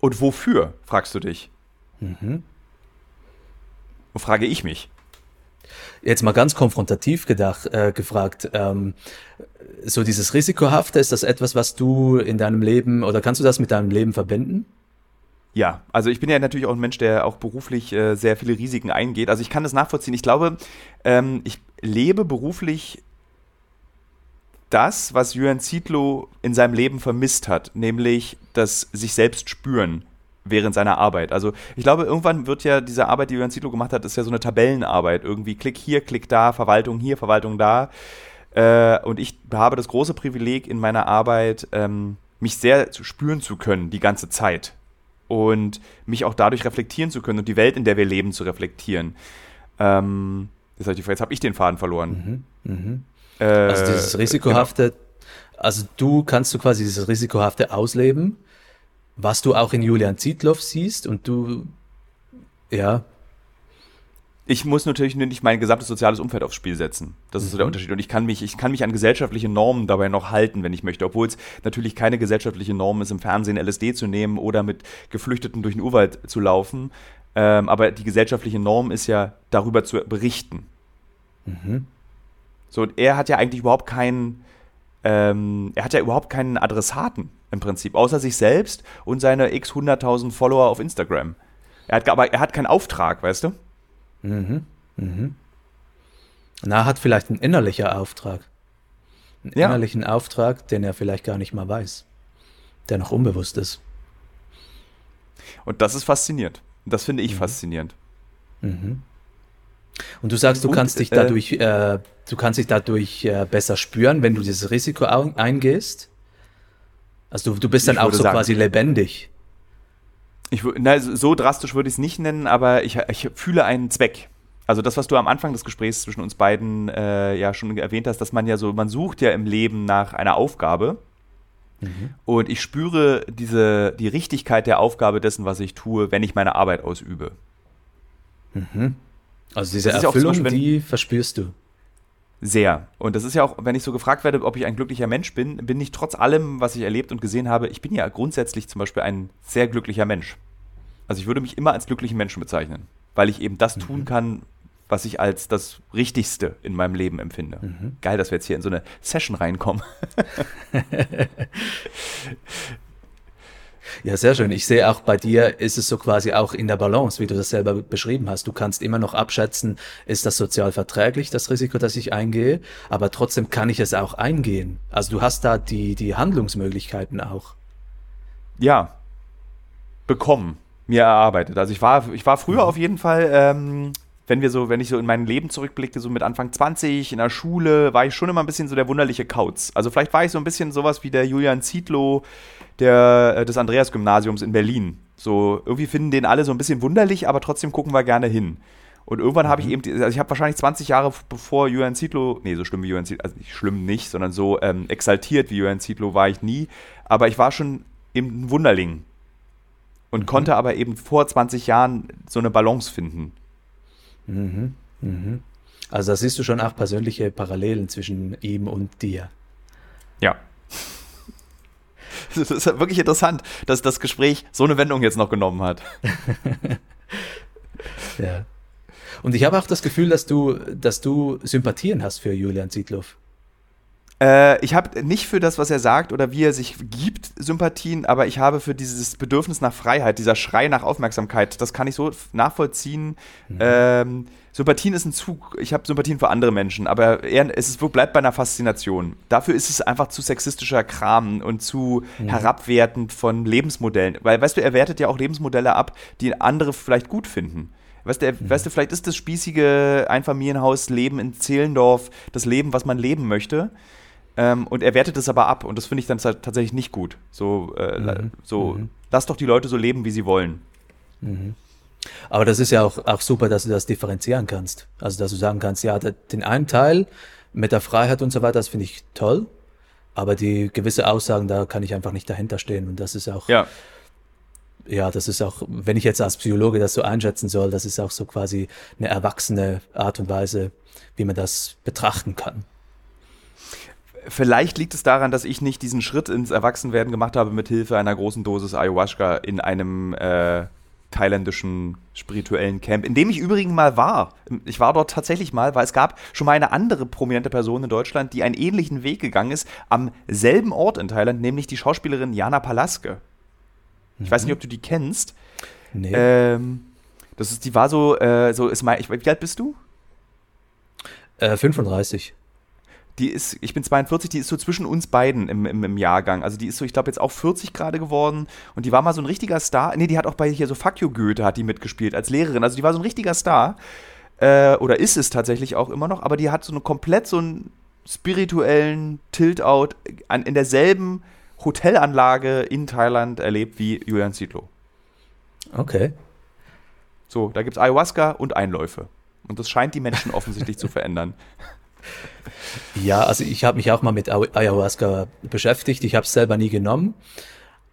Und wofür, fragst du dich? Mhm. Frage ich mich. Jetzt mal ganz konfrontativ gedacht, äh, gefragt, ähm, so dieses Risikohafte, ist das etwas, was du in deinem Leben oder kannst du das mit deinem Leben verbinden? Ja, also ich bin ja natürlich auch ein Mensch, der auch beruflich äh, sehr viele Risiken eingeht. Also ich kann das nachvollziehen. Ich glaube, ähm, ich lebe beruflich das, was Jürgen Zietlow in seinem Leben vermisst hat, nämlich das sich selbst spüren während seiner Arbeit. Also ich glaube, irgendwann wird ja diese Arbeit, die Jürgen Zietlow gemacht hat, ist ja so eine Tabellenarbeit. Irgendwie Klick hier, Klick da, Verwaltung hier, Verwaltung da. Äh, und ich habe das große Privileg in meiner Arbeit, ähm, mich sehr spüren zu können die ganze Zeit und mich auch dadurch reflektieren zu können und die Welt, in der wir leben, zu reflektieren. Ähm, jetzt habe hab ich den Faden verloren. Mhm, mh. Äh, also dieses risikohafte, genau. also du kannst du quasi dieses risikohafte ausleben, was du auch in Julian Zietlow siehst und du, ja, ich muss natürlich nicht mein gesamtes soziales Umfeld aufs Spiel setzen. Das ist so der mhm. Unterschied. Und ich kann mich, ich kann mich an gesellschaftliche Normen dabei noch halten, wenn ich möchte, obwohl es natürlich keine gesellschaftliche Norm ist, im Fernsehen LSD zu nehmen oder mit Geflüchteten durch den Urwald zu laufen. Ähm, aber die gesellschaftliche Norm ist ja, darüber zu berichten. Mhm. So, und er hat ja eigentlich überhaupt keinen, ähm, er hat ja überhaupt keinen Adressaten im Prinzip, außer sich selbst und seine x 100.000 Follower auf Instagram. Er hat, aber er hat keinen Auftrag, weißt du? Mhm. Mhm. Na, hat vielleicht einen innerlichen Auftrag. Einen ja. innerlichen Auftrag, den er vielleicht gar nicht mal weiß. Der noch unbewusst ist. Und das ist faszinierend. Das finde ich mhm. faszinierend. Mhm. Und du sagst, du Und, kannst dich äh, dadurch, äh, du kannst dich dadurch äh, besser spüren, wenn du dieses Risiko eingehst. Also du, du bist dann auch so sagen, quasi lebendig. Ich, na, so drastisch würde ich es nicht nennen, aber ich, ich fühle einen Zweck. Also das, was du am Anfang des Gesprächs zwischen uns beiden äh, ja schon erwähnt hast, dass man ja so, man sucht ja im Leben nach einer Aufgabe. Mhm. Und ich spüre diese, die Richtigkeit der Aufgabe dessen, was ich tue, wenn ich meine Arbeit ausübe. Mhm. Also diese Erfüllung, Beispiel, die verspürst du. Sehr. Und das ist ja auch, wenn ich so gefragt werde, ob ich ein glücklicher Mensch bin, bin ich trotz allem, was ich erlebt und gesehen habe, ich bin ja grundsätzlich zum Beispiel ein sehr glücklicher Mensch. Also ich würde mich immer als glücklichen Menschen bezeichnen, weil ich eben das mhm. tun kann, was ich als das Richtigste in meinem Leben empfinde. Mhm. Geil, dass wir jetzt hier in so eine Session reinkommen. (laughs) (laughs) Ja, sehr schön. Ich sehe auch bei dir ist es so quasi auch in der Balance, wie du das selber beschrieben hast. Du kannst immer noch abschätzen, ist das sozial verträglich, das Risiko, das ich eingehe, aber trotzdem kann ich es auch eingehen. Also du hast da die, die Handlungsmöglichkeiten auch. Ja, bekommen, mir erarbeitet. Also ich war, ich war früher mhm. auf jeden Fall ähm, wenn wir so, wenn ich so in mein Leben zurückblicke, so mit Anfang 20 in der Schule, war ich schon immer ein bisschen so der wunderliche Kauz. Also vielleicht war ich so ein bisschen sowas wie der Julian Zietlow der, äh, des Andreas-Gymnasiums in Berlin. So, irgendwie finden den alle so ein bisschen wunderlich, aber trotzdem gucken wir gerne hin. Und irgendwann mhm. habe ich eben, also ich habe wahrscheinlich 20 Jahre bevor Julian Zietlow, nee, so schlimm wie Julian Zietlow, also nicht schlimm nicht, sondern so ähm, exaltiert wie Julian Zietlow war ich nie. Aber ich war schon eben ein Wunderling. Und mhm. konnte aber eben vor 20 Jahren so eine Balance finden. Mhm. Mhm. Also da siehst du schon auch persönliche Parallelen zwischen ihm und dir. Ja. Das ist wirklich interessant, dass das Gespräch so eine Wendung jetzt noch genommen hat. (laughs) ja. Und ich habe auch das Gefühl, dass du, dass du Sympathien hast für Julian Zietlow. Äh, ich habe nicht für das, was er sagt oder wie er sich gibt, Sympathien, aber ich habe für dieses Bedürfnis nach Freiheit, dieser Schrei nach Aufmerksamkeit, das kann ich so nachvollziehen. Mhm. Ähm, Sympathien ist ein Zug. Ich habe Sympathien für andere Menschen, aber eher, es ist, bleibt bei einer Faszination. Dafür ist es einfach zu sexistischer Kram und zu mhm. herabwertend von Lebensmodellen. Weil, weißt du, er wertet ja auch Lebensmodelle ab, die andere vielleicht gut finden. Weißt du, mhm. weißt du, vielleicht ist das spießige Einfamilienhausleben in Zehlendorf das Leben, was man leben möchte. Ähm, und er wertet es aber ab und das finde ich dann tatsächlich nicht gut. So, äh, mhm. so mhm. lass doch die Leute so leben, wie sie wollen. Mhm. Aber das ist ja auch, auch super, dass du das differenzieren kannst. Also, dass du sagen kannst, ja, den einen Teil mit der Freiheit und so weiter, das finde ich toll. Aber die gewisse Aussagen, da kann ich einfach nicht dahinter stehen. Und das ist auch, ja. ja, das ist auch, wenn ich jetzt als Psychologe das so einschätzen soll, das ist auch so quasi eine erwachsene Art und Weise, wie man das betrachten kann Vielleicht liegt es daran, dass ich nicht diesen Schritt ins Erwachsenwerden gemacht habe mit Hilfe einer großen Dosis Ayahuasca in einem äh, thailändischen spirituellen Camp, in dem ich übrigens mal war. Ich war dort tatsächlich mal, weil es gab schon mal eine andere prominente Person in Deutschland, die einen ähnlichen Weg gegangen ist, am selben Ort in Thailand, nämlich die Schauspielerin Jana Palaske. Ich mhm. weiß nicht, ob du die kennst. Nee. Ähm, das ist, die war so, äh, so ist mein, ich, wie alt bist du? Äh, 35 die ist, ich bin 42, die ist so zwischen uns beiden im, im, im Jahrgang. Also die ist so, ich glaube, jetzt auch 40 gerade geworden. Und die war mal so ein richtiger Star. Nee, die hat auch bei hier so Fuck you Goethe hat die mitgespielt als Lehrerin. Also die war so ein richtiger Star. Äh, oder ist es tatsächlich auch immer noch. Aber die hat so eine komplett so einen spirituellen Tilt-Out in derselben Hotelanlage in Thailand erlebt wie Julian Zietlow. Okay. So, da gibt es Ayahuasca und Einläufe. Und das scheint die Menschen (laughs) offensichtlich zu verändern. Ja, also ich habe mich auch mal mit Ayahuasca beschäftigt. Ich habe es selber nie genommen.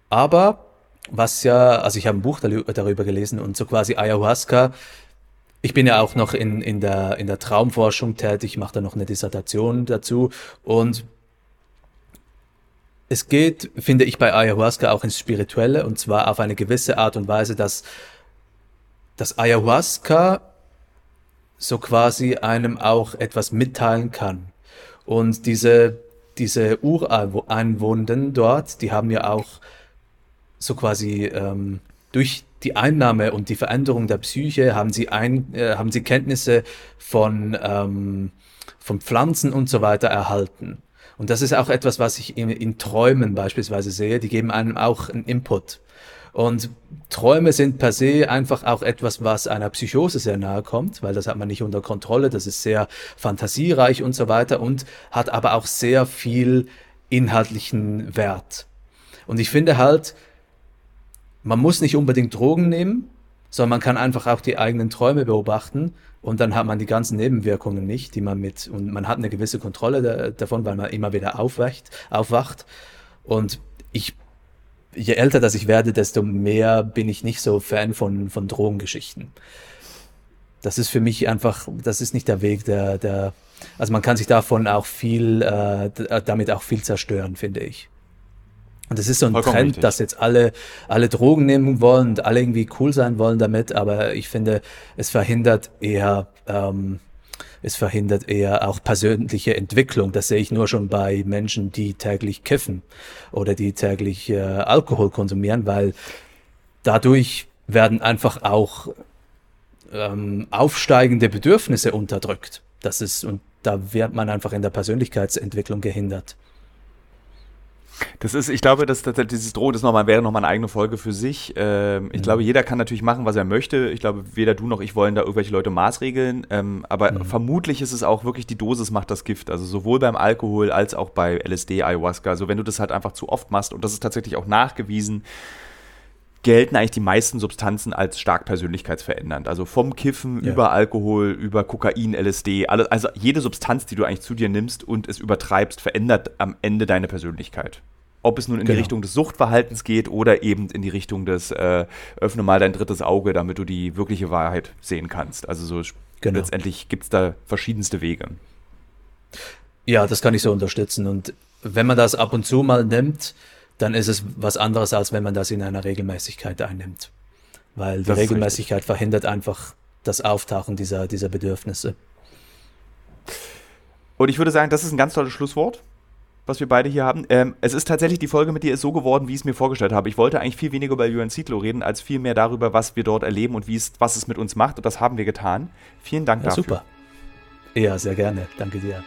Aber was ja, also ich habe ein Buch darüber gelesen und so quasi Ayahuasca. Ich bin ja auch noch in, in, der, in der Traumforschung tätig, mache da noch eine Dissertation dazu. Und es geht, finde ich, bei Ayahuasca auch ins Spirituelle und zwar auf eine gewisse Art und Weise, dass das Ayahuasca so quasi einem auch etwas mitteilen kann. Und diese, diese Ureinwohner dort, die haben ja auch so quasi ähm, durch die Einnahme und die Veränderung der Psyche haben sie, ein, äh, haben sie Kenntnisse von, ähm, von Pflanzen und so weiter erhalten. Und das ist auch etwas, was ich in, in Träumen beispielsweise sehe. Die geben einem auch einen Input. Und Träume sind per se einfach auch etwas, was einer Psychose sehr nahe kommt, weil das hat man nicht unter Kontrolle, das ist sehr fantasiereich und so weiter und hat aber auch sehr viel inhaltlichen Wert. Und ich finde halt, man muss nicht unbedingt Drogen nehmen, sondern man kann einfach auch die eigenen Träume beobachten und dann hat man die ganzen Nebenwirkungen nicht, die man mit, und man hat eine gewisse Kontrolle da, davon, weil man immer wieder aufwacht, aufwacht. Und ich je älter dass ich werde, desto mehr bin ich nicht so Fan von, von Drogengeschichten. Das ist für mich einfach, das ist nicht der Weg, der, der, also man kann sich davon auch viel, äh, damit auch viel zerstören, finde ich. Und es ist so ein Vollkommen Trend, richtig. dass jetzt alle, alle Drogen nehmen wollen und alle irgendwie cool sein wollen damit, aber ich finde, es verhindert eher ähm, es verhindert eher auch persönliche Entwicklung. Das sehe ich nur schon bei Menschen, die täglich kiffen oder die täglich äh, Alkohol konsumieren, weil dadurch werden einfach auch ähm, aufsteigende Bedürfnisse unterdrückt. Das ist, und da wird man einfach in der Persönlichkeitsentwicklung gehindert. Das ist, ich glaube, dass, dass dieses Drohen ist noch mal, wäre nochmal eine eigene Folge für sich. Ähm, ich mhm. glaube, jeder kann natürlich machen, was er möchte. Ich glaube, weder du noch ich wollen da irgendwelche Leute maßregeln. Ähm, aber mhm. vermutlich ist es auch wirklich, die Dosis macht das Gift. Also sowohl beim Alkohol als auch bei LSD, Ayahuasca. Also wenn du das halt einfach zu oft machst, und das ist tatsächlich auch nachgewiesen, gelten eigentlich die meisten Substanzen als stark persönlichkeitsverändernd. Also vom Kiffen ja. über Alkohol, über Kokain, LSD, alles, also jede Substanz, die du eigentlich zu dir nimmst und es übertreibst, verändert am Ende deine Persönlichkeit. Ob es nun in genau. die Richtung des Suchtverhaltens geht oder eben in die Richtung des äh, öffne mal dein drittes Auge, damit du die wirkliche Wahrheit sehen kannst. Also so genau. letztendlich gibt es da verschiedenste Wege. Ja, das kann ich so unterstützen. Und wenn man das ab und zu mal nimmt, dann ist es was anderes, als wenn man das in einer Regelmäßigkeit einnimmt. Weil die das Regelmäßigkeit verhindert einfach das Auftauchen dieser, dieser Bedürfnisse. Und ich würde sagen, das ist ein ganz tolles Schlusswort was wir beide hier haben. Ähm, es ist tatsächlich, die Folge mit dir ist so geworden, wie ich es mir vorgestellt habe. Ich wollte eigentlich viel weniger über Julian Zietlow reden, als viel mehr darüber, was wir dort erleben und wie es, was es mit uns macht. Und das haben wir getan. Vielen Dank ja, dafür. Super. Ja, sehr gerne. Danke dir.